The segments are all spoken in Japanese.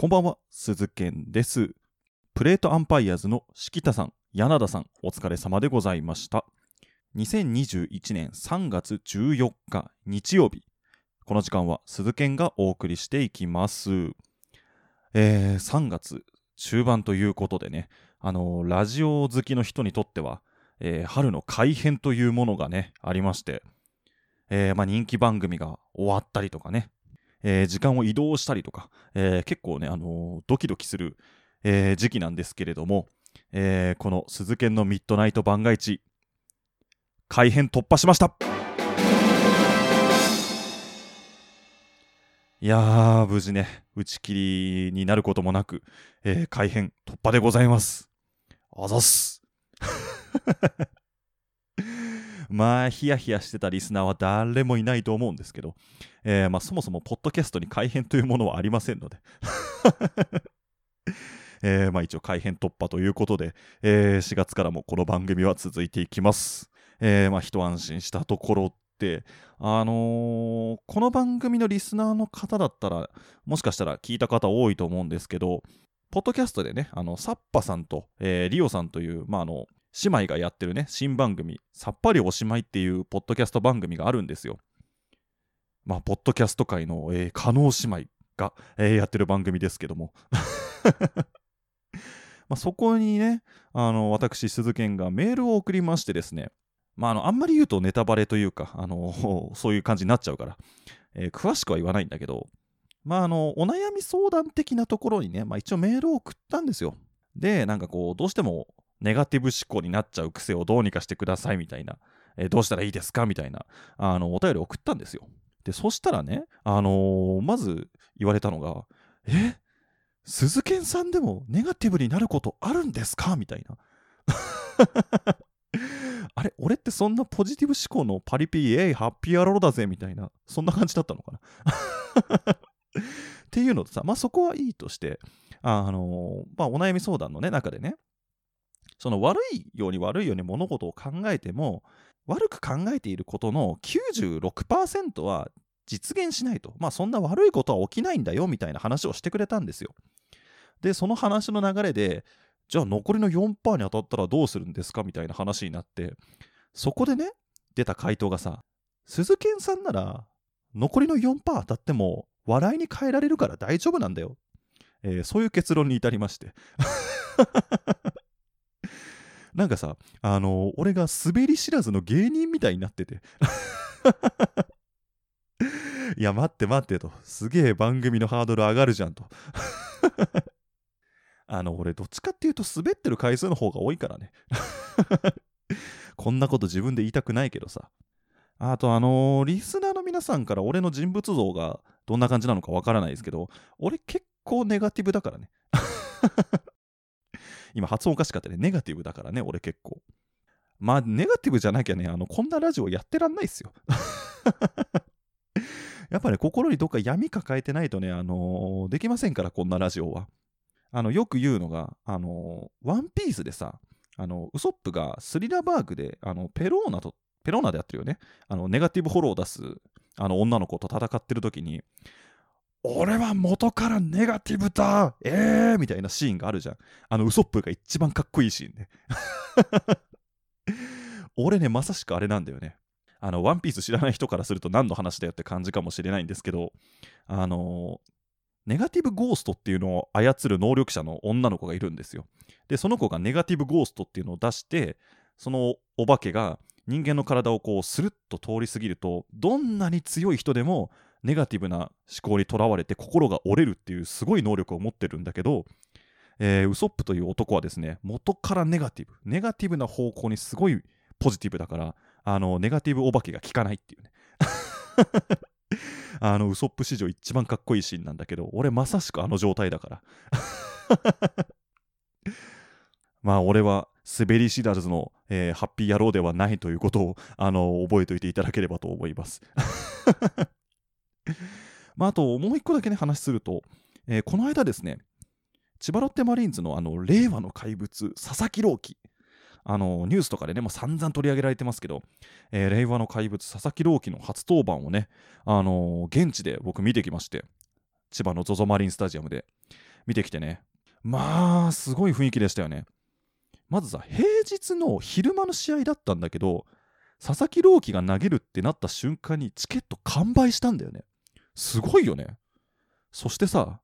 こんばんは、鈴健です。プレートアンパイアーズの敷田さん、柳田さん、お疲れ様でございました。2021年3月14日日曜日。この時間は鈴健がお送りしていきます。えー、3月中盤ということでね、あのラジオ好きの人にとっては、えー春の改編というものがね、ありまして、えーまあ、人気番組が終わったりとかね、えー時間を移動したりとか、えー結構ね、あのードキドキする、え時期なんですけれども、えこの鈴研のミッドナイト番外地、改編突破しましたいやー、無事ね、打ち切りになることもなく、え改編突破でございます。あざっす。まあ、ヒヤヒヤしてたリスナーは誰もいないと思うんですけど、えーまあ、そもそもポッドキャストに改編というものはありませんので、えーまあ、一応改編突破ということで、えー4月からもこの番組は続いていきます。えーまあ、一安心したところで、あのーこの番組のリスナーの方だったら、もしかしたら聞いた方多いと思うんですけど、ポッドキャストでね、あの、サッパさんと、えーリオさんという、まあ、あの、姉妹がやってるね、新番組、さっぱりおしまいっていうポッドキャスト番組があるんですよ。まあ、ポッドキャスト界の、えー、加納姉妹が、えーやってる番組ですけども。まあ、そこにね、あの、私、鈴健がメールを送りましてですね、まあ、あの、あんまり言うとネタバレというか、あの、そういう感じになっちゃうから、えー詳しくは言わないんだけど、まあ、あの、お悩み相談的なところにね、まあ、一応メールを送ったんですよ。で、なんかこう、どうしてもネガティブ思考になっちゃう癖をどうにかしてくださいみたいな、えーどうしたらいいですかみたいな、あの、お便り送ったんですよ。で、そしたらね、あのーまず言われたのが、え鈴賢さんでもネガティブになることあるんですかみたいな。あれ俺ってそんなポジティブ思考のパリピエイハッピー野郎だぜみたいな、そんな感じだったのかな っていうのとさ、まあそこはいいとして、あのーまあお悩み相談のね、中でね、その悪いように悪いように物事を考えても、悪く考えていることの96%は実現しないと。まあそんな悪いことは起きないんだよみたいな話をしてくれたんですよ。で、その話の流れで、じゃあ残りの4%に当たったらどうするんですか？みたいな話になって、そこでね、出た回答がさ、鈴賢さんなら残りの4%当たっても笑いに変えられるから大丈夫なんだよ。えーそういう結論に至りまして。なんかさ、あのー俺が滑り知らずの芸人みたいになってて。いや、待って待ってと。すげえ番組のハードル上がるじゃんと。あの、俺、どっちかっていうと滑ってる回数の方が多いからね。こんなこと自分で言いたくないけどさ。あと、あのーリスナーの皆さんから俺の人物像がどんな感じなのかわからないですけど、俺結構ネガティブだからね。今発音おかしかったね。ネガティブだからね、俺結構。まあ、ネガティブじゃなきゃね、あの、こんなラジオやってらんないっすよ。やっぱね、心にどっか闇抱えてないとね、あのーできませんから、こんなラジオは。あの、よく言うのが、あのーワンピースでさ、あの、ウソップがスリラバーグで、あの、ペローナと、ペローナでやってるよね。あの、ネガティブフォローを出す、あの、女の子と戦ってる時に、俺は元からネガティブだえーみたいなシーンがあるじゃん。あの、ウソップが一番かっこいいシーンね。俺ね、まさしくあれなんだよね。あの、ワンピース知らない人からすると何の話だよって感じかもしれないんですけど、あのネガティブゴーストっていうのを操る能力者の女の子がいるんですよ。で、その子がネガティブゴーストっていうのを出して、そのお化けが人間の体をこうスルッと通り過ぎると、どんなに強い人でもネガティブな思考にとらわれて心が折れるっていうすごい能力を持ってるんだけど、えーウソップという男はですね、元からネガティブ、ネガティブな方向にすごいポジティブだから、あの、ネガティブお化けが効かないっていうね。あの、ウソップ史上一番かっこいいシーンなんだけど、俺まさしくあの状態だから。まあ、俺は滑り知らずの、えーハッピー野郎ではないということを、あの、覚えておいていただければと思います。まあ、あと、もう一個だけね、話すると、えーこの間ですね、千葉ロッテマリーンズのあの令和の怪物、佐々木朗希、あのニュースとかでね、もう散々取り上げられてますけど、えー令和の怪物、佐々木朗希の初登板をね、あの現地で僕見てきまして、千葉の ZOZO マリンスタジアムで。見てきてね。まあすごい雰囲気でしたよね。まずさ平日の昼間の試合だったんだけど佐々木朗希が投げるってなった瞬間にチケット完売したんだよね。すごいよね。そしてさ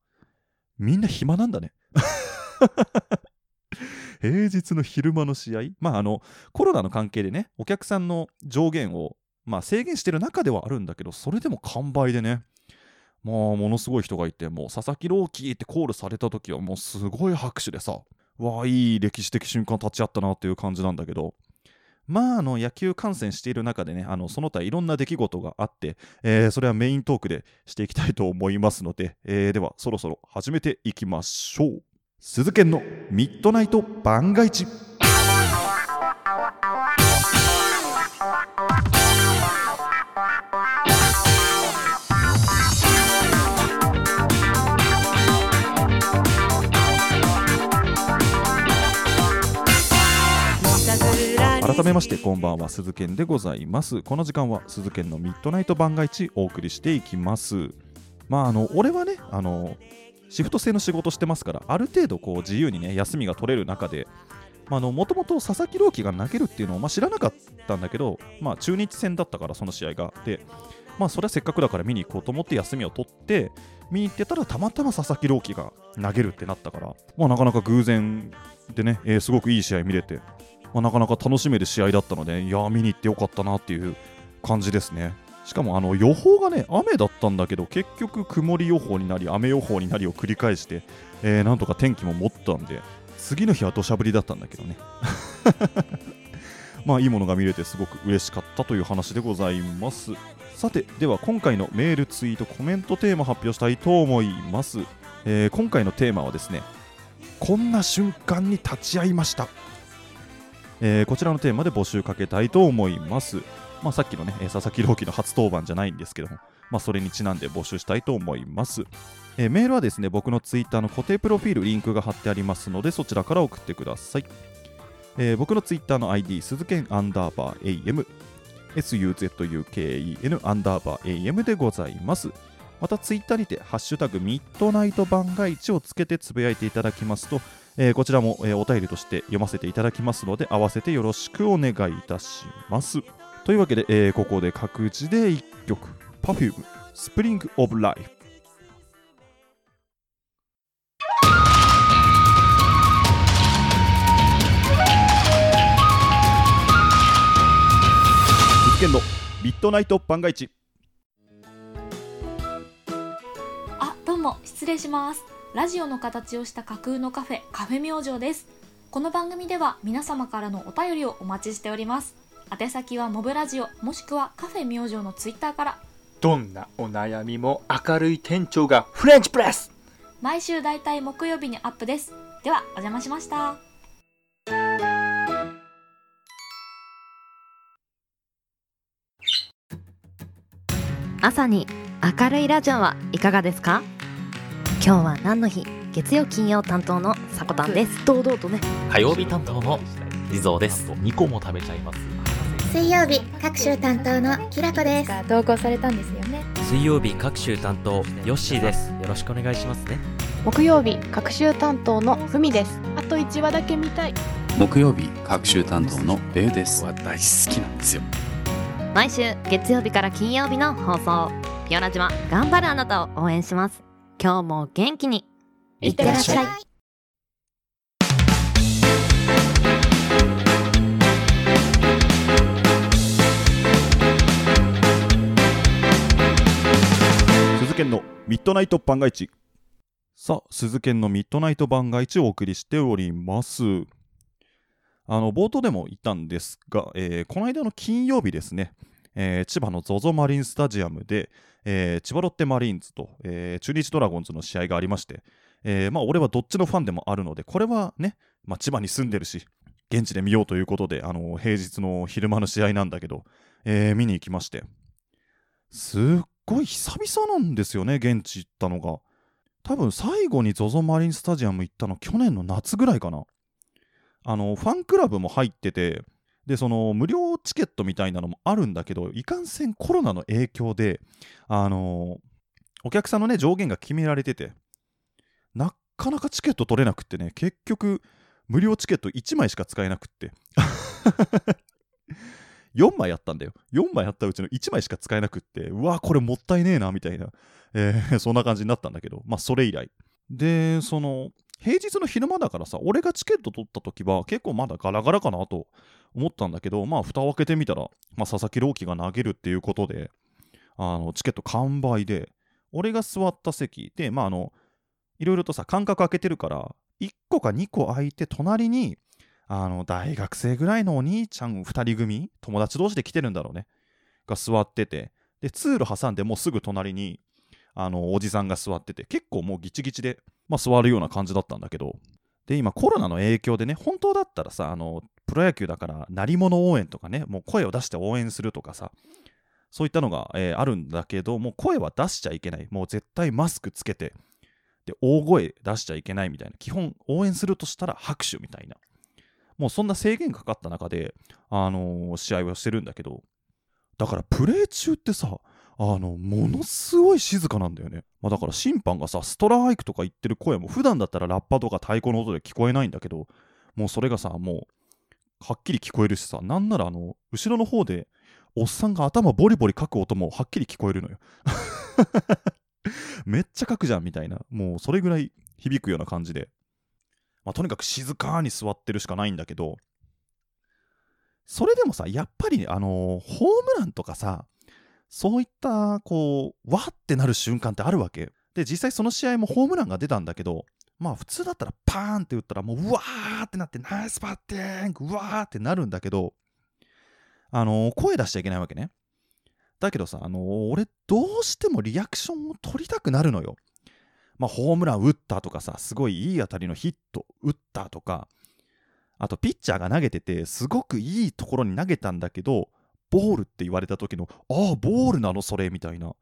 みんな暇なんだね。平日の昼間の試合まああのコロナの関係でねお客さんの上限をまあ制限してる中ではあるんだけどそれでも完売でねまあものすごい人がいてもう佐々木朗希ってコールされた時はもうすごい拍手でさわあいい歴史的瞬間立ち会ったなっていう感じなんだけどまあ、あの野球観戦している中でね、あのその他いろんな出来事があって、えー、それはメイントークでしていきたいと思いますので、えー、ではそろそろ始めていきましょう。鈴研のミッドナイト番外地。改めましてこんばんは鈴研でございます。この時間は鈴研のミッドナイト番外地お送りしていきます。まああの俺はねあのシフト制の仕事してますからある程度こう自由にね休みが取れる中でもともと佐々木朗希が投げるっていうのを、まあ、知らなかったんだけど、まあ、中日戦だったからその試合が。でまあそれはせっかくだから見に行こうと思って休みを取って見に行ってたらたまたま佐々木朗希が投げるってなったから、まあ、なかなか偶然でね、えー、すごくいい試合見れて。まあ、なかなか楽しめる試合だったので、いや見に行ってよかったなっていう感じですね。しかもあの予報がね、雨だったんだけど、結局曇り予報になり、雨予報になりを繰り返して、えー、なんとか天気も持ったんで、次の日は土砂降りだったんだけどね。まあいいものが見れてすごく嬉しかったという話でございます。さて、では今回のメール、ツイート、コメントテーマ発表したいと思います。えー、今回のテーマはですね、こんな瞬間に立ち会いましたえー、こちらのテーマで募集かけたいと思います。まあ、さっきのね、佐々木朗希の初登板じゃないんですけども、まあ、それにちなんで募集したいと思います。えー、メールはですね、僕のツイッターの固定プロフィール、リンクが貼ってありますので、そちらから送ってください。えー、僕のツイッターの ID、鈴剣アンダーバー AM、SUZUKEN アンダーバー AM でございます。またツイッターにて、ハッシュタグミッドナイト番外地をつけてつぶやいていただきますと、えー、こちらも、えー、お便りとして読ませていただきますので合わせてよろしくお願いいたします。というわけで、えー、ここで各自で1曲。Perfume Spring of Life のミッドナイト番外地あどうも失礼しますラジオの形をした架空のカフェカフェ明星です。この番組では皆様からのお便りをお待ちしております。宛先はモブラジオもしくはカフェ明星のツイッターから。どんなお悩みも明るい店長がフレンチプレス毎週だいたい木曜日にアップです。ではお邪魔しました。朝に明るいラジオはいかがですか？今日は何の日？月曜金曜担当のさこたんです。堂々とね。火曜日担当の地蔵です。2個も食べちゃいます。水曜日各週担当のきらこです。投稿されたんですよね。水曜日各週担当ヨッシーです。よろしくお願いしますね。木曜日各週担当のふみです。あと1話だけ見たい。木曜日各週担当のレウです。大好きなんですよ。毎週月曜日から金曜日の放送。ピオラジは頑張るあなたを応援します今日も元気に。いってらっしゃい。鈴研のミッドナイト番外地さあ鈴研のミッドナイト番外地をお送りしております。あの冒頭でも言ったんですが、えー、この間の金曜日ですね、えー、千葉の ZOZO マリンスタジアムで、えー、千葉ロッテマリーンズと、えー、中日ドラゴンズの試合がありまして、えー、まあ、俺はどっちのファンでもあるので、これはね、まあ、千葉に住んでるし、現地で見ようということで、あの平日の昼間の試合なんだけど、え見に行きまして、すっごい久々なんですよね、現地行ったのが。多分最後に ZOZO マリンスタジアム行ったの去年の夏ぐらいかな。あの、ファンクラブも入ってて、で、その無料チケットみたいなのもあるんだけど、いかんせんコロナの影響で、あのお客さんのね、上限が決められてて、なかなかチケット取れなくってね、結局、無料チケット1枚しか使えなくって。4枚やったんだよ。4枚あったうちの1枚しか使えなくって、うわ、これもったいねえな、みたいな、えーそんな感じになったんだけど、まあ、それ以来。で、その、平日の昼間だからさ、俺がチケット取った時は結構まだガラガラかなと思ったんだけど、まあ、蓋を開けてみたら、まあ、佐々木朗希が投げるっていうことで、あの、チケット完売で、俺が座った席で、まあ、あの、いろいろとさ、間隔空けてるから、1個か2個空いて、隣に、あの、大学生ぐらいのお兄ちゃん2人組、友達同士で来てるんだろうね、が座ってて、で、通路挟んでもうすぐ隣に、あの、おじさんが座ってて、結構もうギチギチで、まあ、座るような感じだったんだけど、で、今コロナの影響でね、本当だったらさ、あの、プロ野球だから、鳴り物応援とかね、もう声を出して応援するとかさ、そういったのが、えーあるんだけど、もう声は出しちゃいけない。もう絶対マスクつけて、で、大声出しちゃいけないみたいな。基本、応援するとしたら拍手みたいな。もうそんな制限かかった中で、あのー試合をしてるんだけど、だからプレー中ってさ、あの、ものすごい静かなんだよね。まあ、だから審判がさ、ストライクとか言ってる声も普段だったらラッパとか太鼓の音で聞こえないんだけど、もうそれがさ、もう、はっきり聞こえるしさ、なんならあの、後ろの方で、おっさんが頭ボリボリ書く音もはっきり聞こえるのよ。めっちゃ書くじゃんみたいな。もうそれぐらい響くような感じで。まあ、とにかく静かに座ってるしかないんだけど、それでもさ、やっぱり、あのホームランとかさ、そういった、こう、わってなる瞬間ってあるわけ。で、実際その試合もホームランが出たんだけど、まあ普通だったらパーンって打ったらもううわーってなってナイスバッティングうわーってなるんだけど、あのー声出しちゃいけないわけね。だけどさ、あのー俺どうしてもリアクションを取りたくなるのよ。まあホームラン打ったとかさ、すごいいい当たりのヒット打ったとか、あとピッチャーが投げてて、すごくいいところに投げたんだけど、ボールって言われた時の、ああ、ボールなのそれみたいな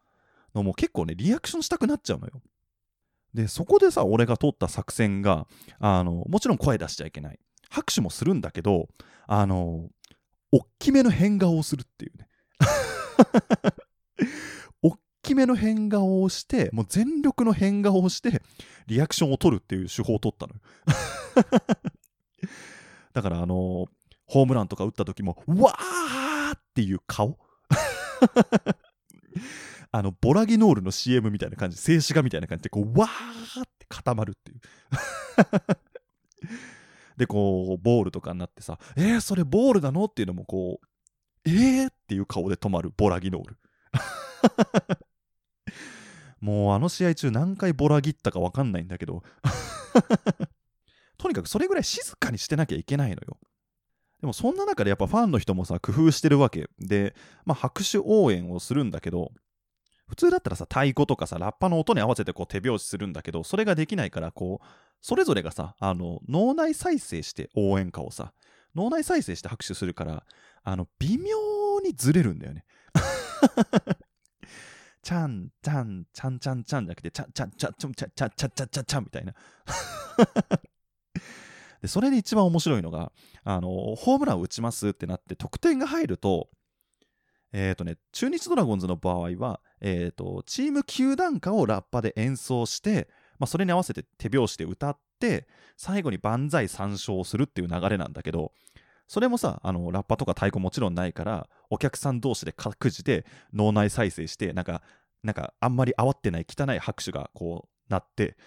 のも結構ね、リアクションしたくなっちゃうのよ。で、そこでさ、俺が取った作戦が、あの、もちろん声出しちゃいけない。拍手もするんだけど、あの、おっきめの変顔をするっていうね。おっきめの変顔をして、もう全力の変顔をして、リアクションを取るっていう手法を取ったのよ。だから、あのホームランとか打った時も、わーっていう顔？あの、ボラギノールの CM みたいな感じ、静止画みたいな感じで、こう、わーって固まるっていう。で、こう、ボールとかになってさ、えー、それボールなの？っていうのも、こう、えーっていう顔で止まるボラギノール。もうあの試合中何回ボラギったか分かんないんだけど、とにかくそれぐらい静かにしてなきゃいけないのよ。でもそんな中でやっぱファンの人もさ、工夫してるわけで、まあ拍手応援をするんだけど、普通だったらさ、太鼓とかさ、ラッパの音に合わせてこう手拍子するんだけど、それができないから、こう、それぞれがさ、あの、脳内再生して応援歌をさ、脳内再生して拍手するから、あの、微妙にずれるんだよね。ちゃん、ちゃん、ちゃんちゃんちゃんじゃなくて、ちゃんちゃんちゃんちゃんちゃんちゃんちゃんちゃんちゃんみたいな。で、それで一番面白いのが、あの、ホームランを打ちますってなって、得点が入ると、えっ、とね、中日ドラゴンズの場合は、えっ、と、チーム球団歌をラッパで演奏して、まあ、それに合わせて手拍子で歌って、最後に万歳三唱するっていう流れなんだけど、それもさ、あの、ラッパとか太鼓もちろんないから、お客さん同士で各自で脳内再生して、なんか、なんか、あんまり慌ってない汚い拍手がこう、なって、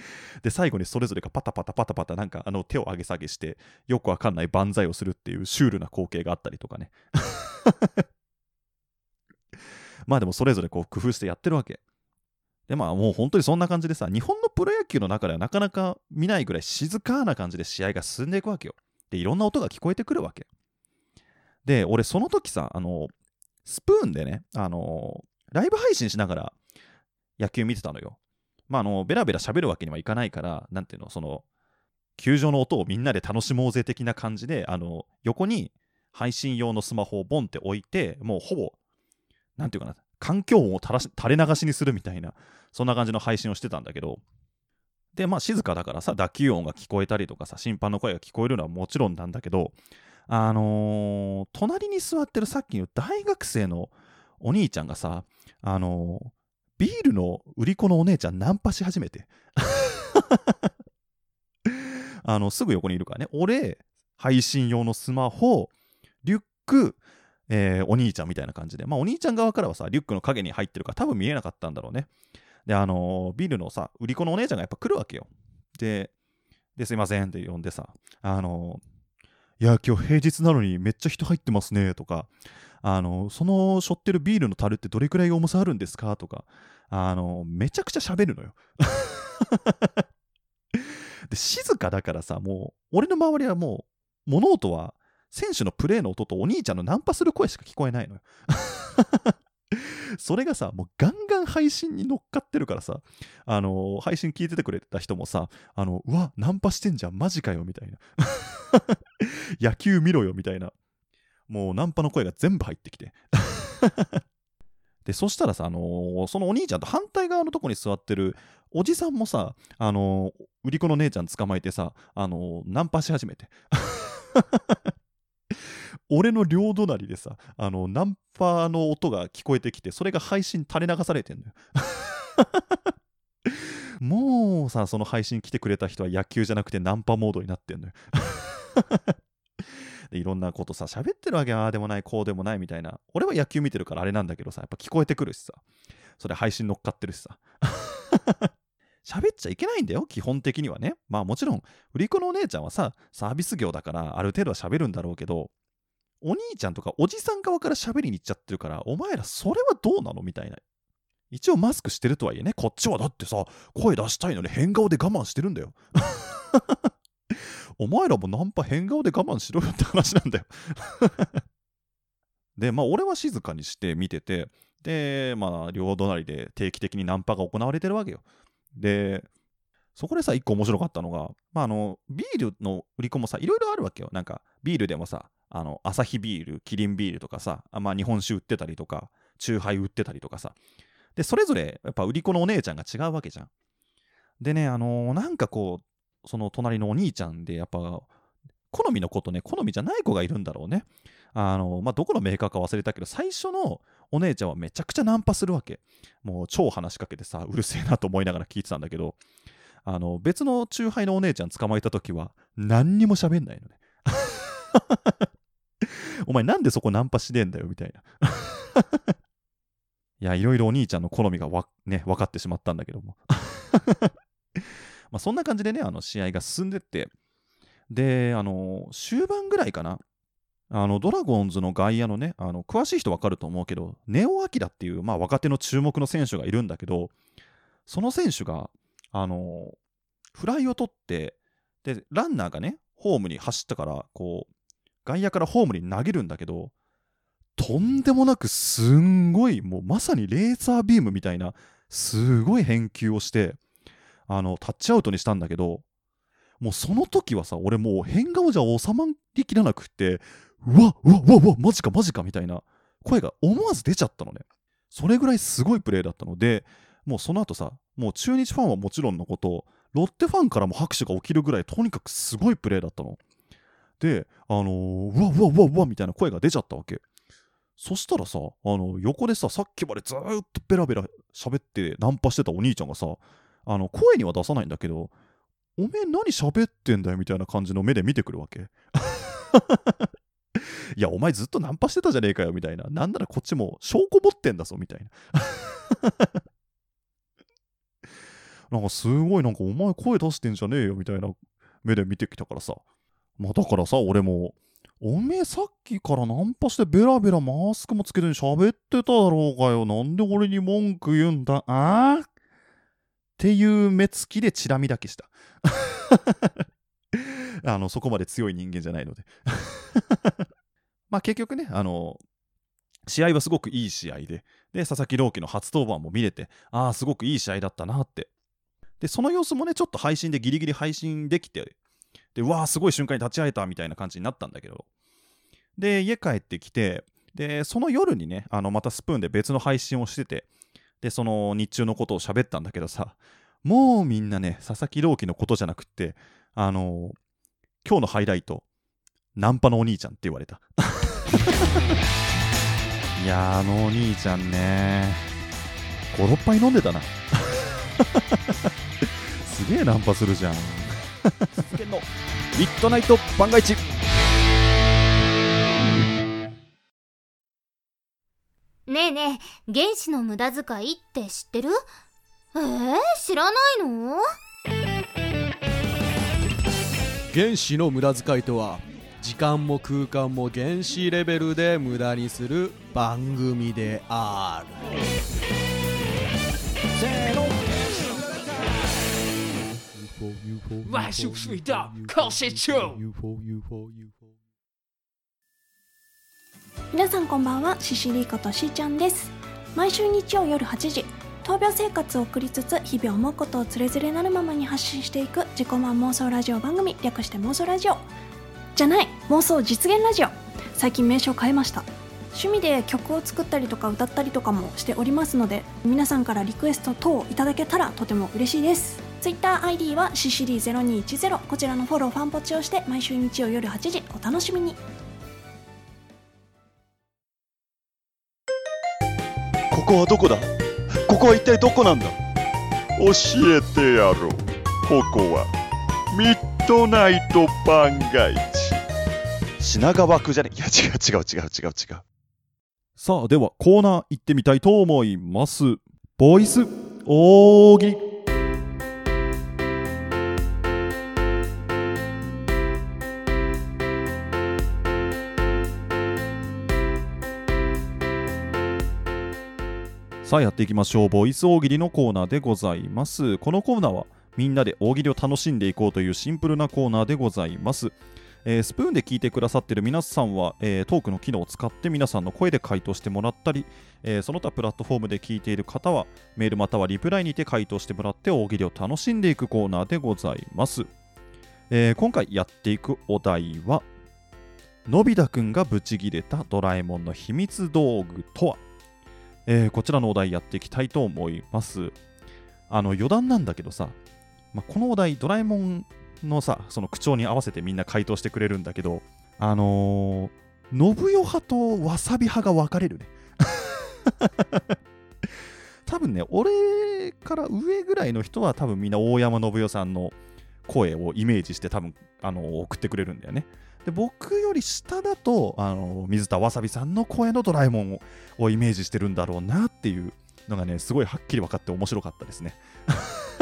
で、最後にそれぞれがパタパタパタパタなんかあの手を上げ下げして、よくわかんない万歳をするっていうシュールな光景があったりとかね。まあでもそれぞれこう工夫してやってるわけ。でまあもう本当にそんな感じでさ、日本のプロ野球の中ではなかなか見ないぐらい静かな感じで試合が進んでいくわけよ。で、いろんな音が聞こえてくるわけ。で、俺その時さ、あの、スプーンでね、あの、ライブ配信しながら野球見てたのよ。まあ、あの、ベラベラ喋るわけにはいかないから、なんていうの、その、球場の音をみんなで楽しもうぜ的な感じで、あの、横に配信用のスマホをボンって置いて、もうほぼ、なんていうかな、環境音を垂らし垂れ流しにするみたいな、そんな感じの配信をしてたんだけど、で、まあ静かだからさ、打球音が聞こえたりとかさ、審判の声が聞こえるのはもちろんなんだけど、あのー隣に座ってるさっきの大学生のお兄ちゃんがさ、あのービールの売り子のお姉ちゃんナンパし始めて。あの、すぐ横にいるからね。俺、配信用のスマホ、リュック、えーお兄ちゃんみたいな感じで。まあ、お兄ちゃん側からはさ、リュックの影に入ってるから多分見えなかったんだろうね。で、あのービールのさ、売り子のお姉ちゃんがやっぱ来るわけよ。で、ですいませんって呼んでさ、あのーいや、今日平日なのにめっちゃ人入ってますねとか、あのその背負ってるビールの樽ってどれくらい重さあるんですか？とか、あのめちゃくちゃ喋るのよ。で、静かだからさ、もう、俺の周りはもう、物音は、選手のプレーの音とお兄ちゃんのナンパする声しか聞こえないのよ。それがさ、もうガンガン配信に乗っかってるからさ、あの配信聞いててくれた人もさ、あの、うわ、ナンパしてんじゃん、マジかよ、みたいな。野球見ろよ、みたいな。もうナンパの声が全部入ってきて。で、そしたらさ、あのーそのお兄ちゃんと反対側のとこに座ってるおじさんもさ、あのー売り子の姉ちゃん捕まえてさ、あのーナンパし始めて。俺の両隣でさ、あのナンパの音が聞こえてきて、それが配信垂れ流されてんのよ。もうさ、その配信来てくれた人は野球じゃなくてナンパモードになってんのよ。でいろんなことさ、喋ってるわけああでもない、こうでもないみたいな。俺は野球見てるからあれなんだけどさ、やっぱ聞こえてくるしさ。それ配信乗っかってるしさ。喋っちゃいけないんだよ、基本的にはね。まあもちろん、売り子のお姉ちゃんはさ、サービス業だからある程度は喋るんだろうけど、お兄ちゃんとかおじさん側から喋りに行っちゃってるから、お前らそれはどうなの？みたいな。一応マスクしてるとはいえね、こっちはだってさ、声出したいのに変顔で我慢してるんだよ。お前らもナンパ変顔で我慢しろよって話なんだよ。で、まあ俺は静かにして見てて、で、まあ両隣で定期的にナンパが行われてるわけよ。で、そこでさ、一個面白かったのが、まああの、ビールの売り子もさ、いろいろあるわけよ。なんか、ビールでもさ、あの、アサヒビール、キリンビールとかさ、まあ日本酒売ってたりとか、チューハイ売ってたりとかさ。で、それぞれ、やっぱ売り子のお姉ちゃんが違うわけじゃん。でね、あのーなんかこう、その隣のお兄ちゃんで、やっぱ、好みの子とね、好みじゃない子がいるんだろうね。あの、まあ、どこのメーカーか忘れたけど、最初のお姉ちゃんはめちゃくちゃナンパするわけ。もう超話しかけてさ、うるせえなと思いながら聞いてたんだけど、あの、別のチューハイのお姉ちゃん捕まえた時は、何にも喋んないのね。お前なんでそこナンパしねえんだよ、みたいな。いや、いろいろお兄ちゃんの好みがわ、ね、分かってしまったんだけども。まあそんな感じでね、あの試合が進んでって、で、あの、終盤ぐらいかな、あの、ドラゴンズの外野のね、あの、詳しい人わかると思うけど、ネオ・アキラっていう、まあ、若手の注目の選手がいるんだけど、その選手が、あの、フライを取って、で、ランナーがね、ホームに走ったから、こう、外野からホームに投げるんだけど、とんでもなくすんごい、もうまさにレーザービームみたいな、すごい返球をして、あの、タッチアウトにしたんだけど、もうその時はさ、俺もう変顔じゃ収まりきらなくって、うわ、うわ、うわ、うわ、マジか、マジか、みたいな声が思わず出ちゃったのね。それぐらいすごいプレーだったので、もうその後さ、もう中日ファンはもちろんのこと、ロッテファンからも拍手が起きるぐらい、とにかくすごいプレーだったの。で、あのーうわ、うわ、うわ、うわ、みたいな声が出ちゃったわけ。そしたらさ、あの、横でさ、さっきまでずっとベラベラ喋ってナンパしてたお兄ちゃんがさ、あの、声には出さないんだけど、おめえ何喋ってんだよみたいな感じの目で見てくるわけ。いや、お前ずっとナンパしてたじゃねえかよみたいな。なんならこっちも証拠持ってんだぞみたいな。なんかすごいなんかお前声出してんじゃねえよみたいな目で見てきたからさ。まあだからさ、俺も、おめえさっきからナンパしてベラベラマスクもつけて喋ってただろうがよ。なんで俺に文句言うんだ？ああっていう目つきでチラ見だけした。あの、そこまで強い人間じゃないので。まあ結局ね、あの、試合はすごくいい試合で、で、佐々木朗希の初登板も見れて、ああ、すごくいい試合だったなって。で、その様子もね、ちょっと配信でギリギリ配信できて、で、わあ、すごい瞬間に立ち会えたみたいな感じになったんだけど、で、家帰ってきて、で、その夜にね、あの、またスプーンで別の配信をしてて、で、その日中のことを喋ったんだけどさ、もうみんなね、佐々木朗希のことじゃなくって、あの今日のハイライト、ナンパのお兄ちゃんって言われた。いやー、あのお兄ちゃんね、56杯飲んでたな。すげえナンパするじゃん。続けんの。ミッドナイト万が一ねえねえ原子の無駄遣いって知ってるえー、知らないの原子の無駄遣いとは時間も空間も原子レベルで無駄にする番組であるせーの万事水道考試中皆さんこんばんはシシリーことしーちゃんです。毎週日曜夜8時闘病生活を送りつつ日々思うことをつれづれなるままに発信していく自己満妄想ラジオ番組略して妄想ラジオ。じゃない妄想実現ラジオ。最近名称変えました。趣味で曲を作ったりとか歌ったりとかもしておりますので皆さんからリクエスト等いただけたらとても嬉しいです。TwitterID はシシリー0210こちらのフォローファンポチをして毎週日曜夜8時お楽しみに。ここはどこだ？ここは一体どこなんだ？教えてやろう。ここはミッドナイト番外地品川区じゃね？いや違う違う違う違う違う。さあではコーナー行ってみたいと思います。ボイス大喜利さあやっていきましょう。ボイス大喜利のコーナーでございます。このコーナーはみんなで大喜利を楽しんでいこうというシンプルなコーナーでございます。えースプーンで聞いてくださってる皆さんは、えートークの機能を使って皆さんの声で回答してもらったり、えーその他プラットフォームで聞いている方はメールまたはリプライにて回答してもらって大喜利を楽しんでいくコーナーでございます、え今回やっていくお題はのび太くんがブチギレたドラえもんの秘密道具とは、えーこちらのお題やっていきたいと思います。あの余談なんだけどさ、まあ、このお題ドラえもんのさその口調に合わせてみんな回答してくれるんだけどあのー、信代派とわさび派が分かれるね。多分ね俺から上ぐらいの人は多分みんな大山信代さんの声をイメージして多分あの送ってくれるんだよね。で僕より下だとあの水田わさびさんの声のドラえもんををイメージしてるんだろうなっていうのがねすごいはっきり分かって面白かったですね。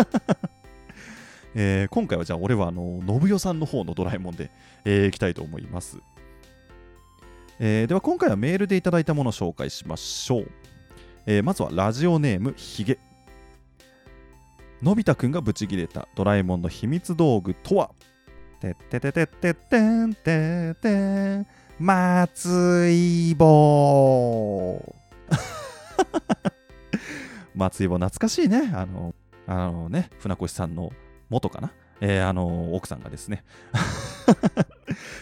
えー今回はじゃあ俺はあの信代さんの方のドラえもんで、えーいきたいと思います、えーでは今回はメールでいただいたものを紹介しましょう、えーまずはラジオネームひげのび太くんがブチギレたドラえもんの秘密道具とは？てってててってってんててん松井棒松井棒懐かしいねあのあのね船越さんの元かな、えーあの奥さんがですね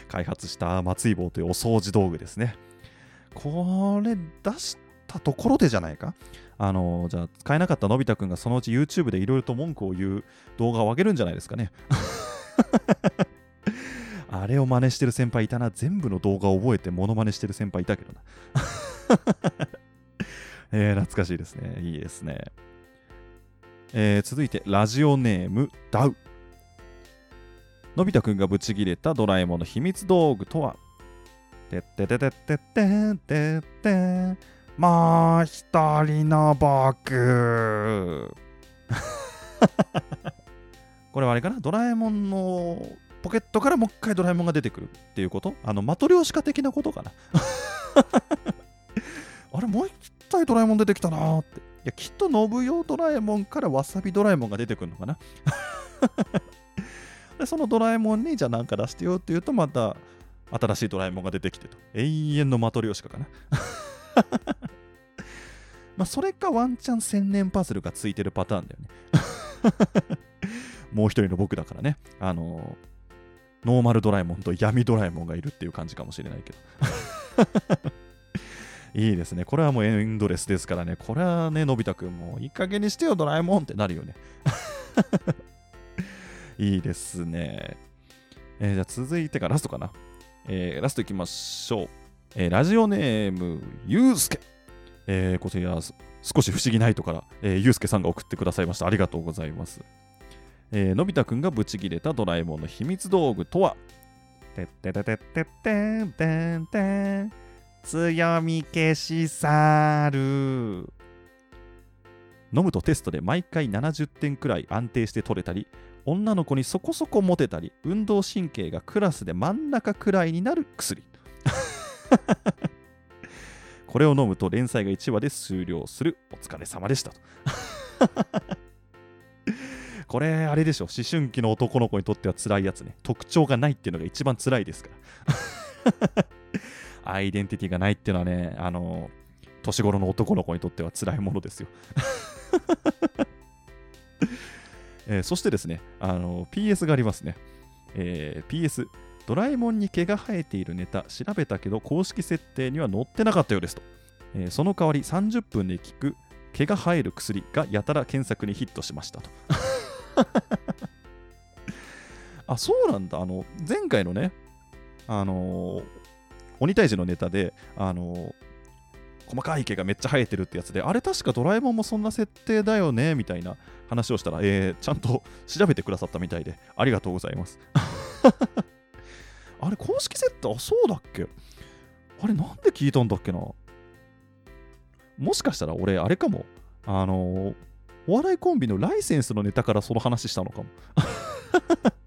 開発した松井棒というお掃除道具ですねこれ出したところでじゃないかあのじゃあ使えなかったのび太くんがそのうち YouTube でいろいろと文句を言う動画を上げるんじゃないですかね あれを真似してる先輩いたな。全部の動画を覚えてモノマネしてる先輩いたけどな。えー懐かしいですね。いいですね。えー続いてラジオネームダウ。のび太くんがブチギレたドラえもんの秘密道具とは？てってててってってんてて。んもう一人の僕。これはあれかな？ドラえもんのポケットからもう一回ドラえもんが出てくるっていうこと？あのマトリョーシカ的なことかな？あれもう一体ドラえもん出てきたなーって。いやきっと信代ドラえもんからわさびドラえもんが出てくるのかな？でそのドラえもんにじゃあ何か出してよって言うとまた新しいドラえもんが出てきてと。永遠のマトリョーシカかな？まあそれかワンチャン千年パズルがついてるパターンだよね。もう一人の僕だからねあのノーマルドラえもんと闇ドラえもんがいるっていう感じかもしれないけど いいですね。これはもうエンドレスですからね。これはね、のび太くんもいい加減にしてよ、ドラえもんってなるよね。いいですね。えーじゃあ続いてがラストかな。えーラストいきましょう。えーラジオネーム、ゆうすけ。えーこちら、少し不思議ないとから、えー、ゆうすけさんが送ってくださいました。ありがとうございます。えーのび太くんがブチギレたドラえもんの秘密道具とは？てってててってってんてん。てん強み消し去る。飲むとテストで毎回70点くらい安定して取れたり女の子にそこそこモテたり運動神経がクラスで真ん中くらいになる薬。これを飲むと連載が1話で終了する。お疲れ様でしたと。これあれでしょ思春期の男の子にとっては辛いやつね特徴がないっていうのが一番辛いですから アイデンティティがないっていうのはねあの年頃の男の子にとっては辛いものですよ えーそしてですね、あの PS がありますね。えー PS、ドラえもんに毛が生えているネタ調べたけど公式設定には載ってなかったようですと。えーその代わり30分で効く毛が生える薬がやたら検索にヒットしましたと。あ、そうなんだ。あの、前回のね、あのー鬼退治のネタで、あのー細かい毛がめっちゃ生えてるってやつで、あれ確かドラえもんもそんな設定だよねみたいな話をしたら、えーちゃんと調べてくださったみたいで、ありがとうございます。あれ、公式設定、あ、そうだっけ？あれ、なんで聞いたんだっけな？もしかしたら俺、あれかも、あのーお笑いコンビのライセンスのネタからその話したのかも。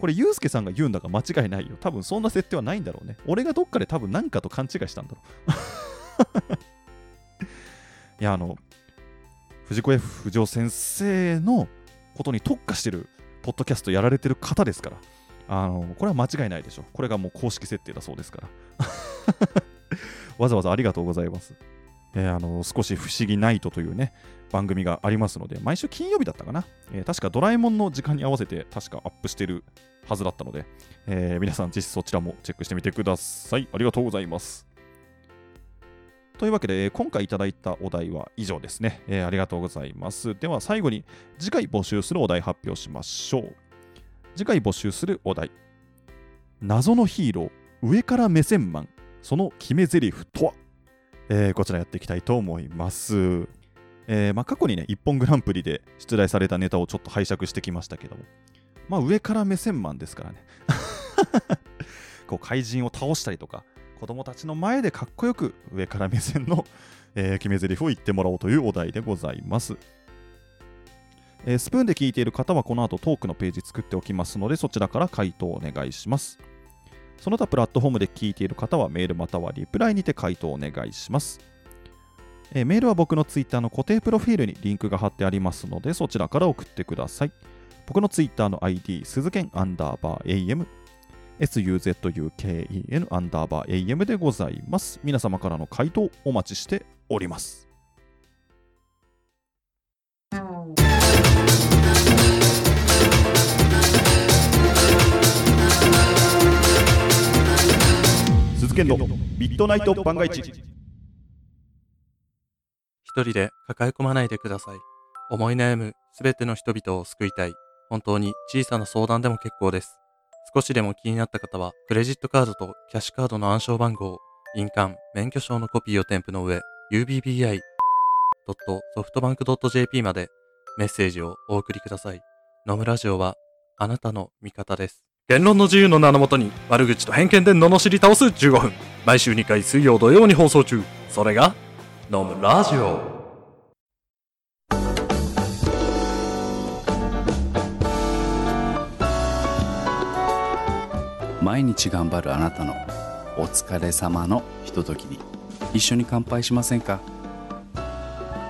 これ、ゆうすけさんが言うんだから間違いないよ。多分そんな設定はないんだろうね。俺がどっかで多分何かと勘違いしたんだろう。いや、あの、藤子 F 不二雄先生のことに特化してるポッドキャストやられてる方ですから、あの、これは間違いないでしょ。これがもう公式設定だそうですから。わざわざありがとうございます。えーあの少し不思議ナイトというね、番組がありますので、毎週金曜日だったかな。えー確かドラえもんの時間に合わせて、確かアップしてるはずだったので、えー皆さん、ぜひそちらもチェックしてみてください。ありがとうございます。というわけで、今回いただいたお題は以上ですね、えーありがとうございます。では最後に次回募集するお題発表しましょう。次回募集するお題。謎のヒーロー、上から目線マン、その決め台詞とは、えーこちらやっていきたいと思います。えーまあ、過去にね、一本グランプリで出題されたネタをちょっと拝借してきましたけども、まあ上から目線マンですからね。こう怪人を倒したりとか、子供たちの前でかっこよく上から目線の、えー決め台詞を言ってもらおうというお題でございます。えースプーンで聞いている方はこの後トークのページ作っておきますのでそちらから回答をお願いします。その他プラットフォームで聞いている方はメールまたはリプライにて回答をお願いします。えメールは僕のツイッターの固定プロフィールにリンクが貼ってありますのでそちらから送ってください。僕のツイッターの ID、鈴剣アンダーバー AM、suzuken アンダーバー AM でございます。皆様からの回答お待ちしております。鈴剣のミッドナイト番外地。一人で抱え込まないでください。思い悩むすべての人々を救いたい。本当に小さな相談でも結構です。少しでも気になった方は、クレジットカードとキャッシュカードの暗証番号、印鑑、免許証のコピーを添付の上、ubbi.softbank.jp までメッセージをお送りください。野村ラジオはあなたの味方です。言論の自由の名のもとに悪口と偏見で罵り倒す15分。毎週2回水曜土曜に放送中。それが、野村ラジオ。毎日頑張るあなたのお疲れ様のひとときに一緒に乾杯しませんか？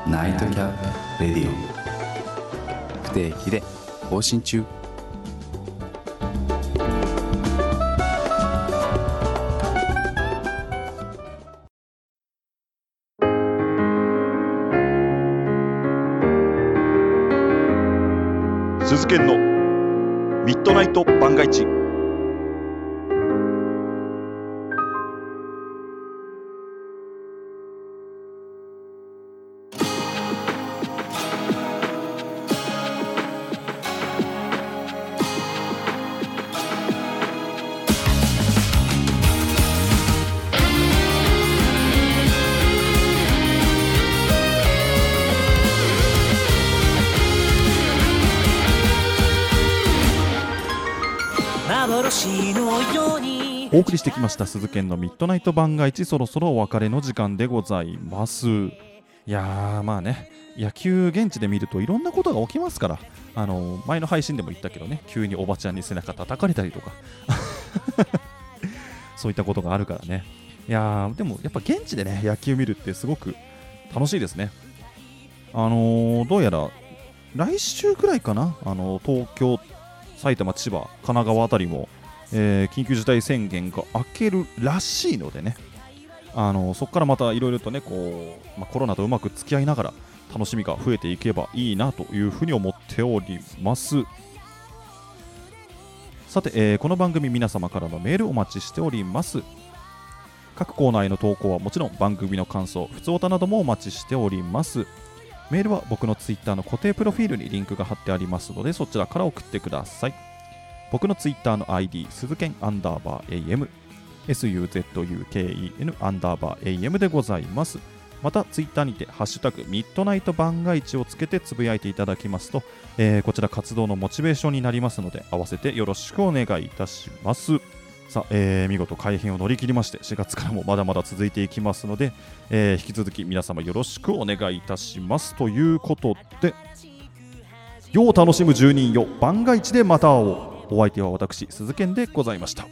ナイトキャップレディオ不定期で更新中県のミッドナイト万が一「お送りしてきました鈴研のミッドナイト番外地そろそろお別れの時間でございます。いやーまあね野球現地で見るといろんなことが起きますから。あの前の配信でも言ったけどね急におばちゃんに背中叩かれたりとか。そういったことがあるからね。いやでもやっぱ現地でね野球見るってすごく楽しいですね。あのーどうやら来週くらいかな、あの東京、埼玉、千葉、神奈川あたりも、えー緊急事態宣言が明けるらしいのでね、あのそこからまたいろいろとねこう、まあ、コロナとうまく付き合いながら楽しみが増えていけばいいなというふうに思っております。さて、えーこの番組皆様からのメールお待ちしております。各コーナーへの投稿はもちろん番組の感想、普通歌などもお待ちしております。メールは僕のツイッターの固定プロフィールにリンクが貼ってありますのでそちらから送ってください僕のツイッターの ID 鈴剣アンダーバー AM SUZUKEN アンダーバー AM でございます。またツイッターにてハッシュタグミッドナイト番外地をつけてつぶやいていただきますと、えーこちら活動のモチベーションになりますので合わせてよろしくお願いいたします。さあ、えー見事改編を乗り切りまして4月からもまだまだ続いていきますので、えー引き続き皆様よろしくお願いいたします。ということで世を楽しむ住人よ番外地でまた会おう。お相手は私鈴賢でございました。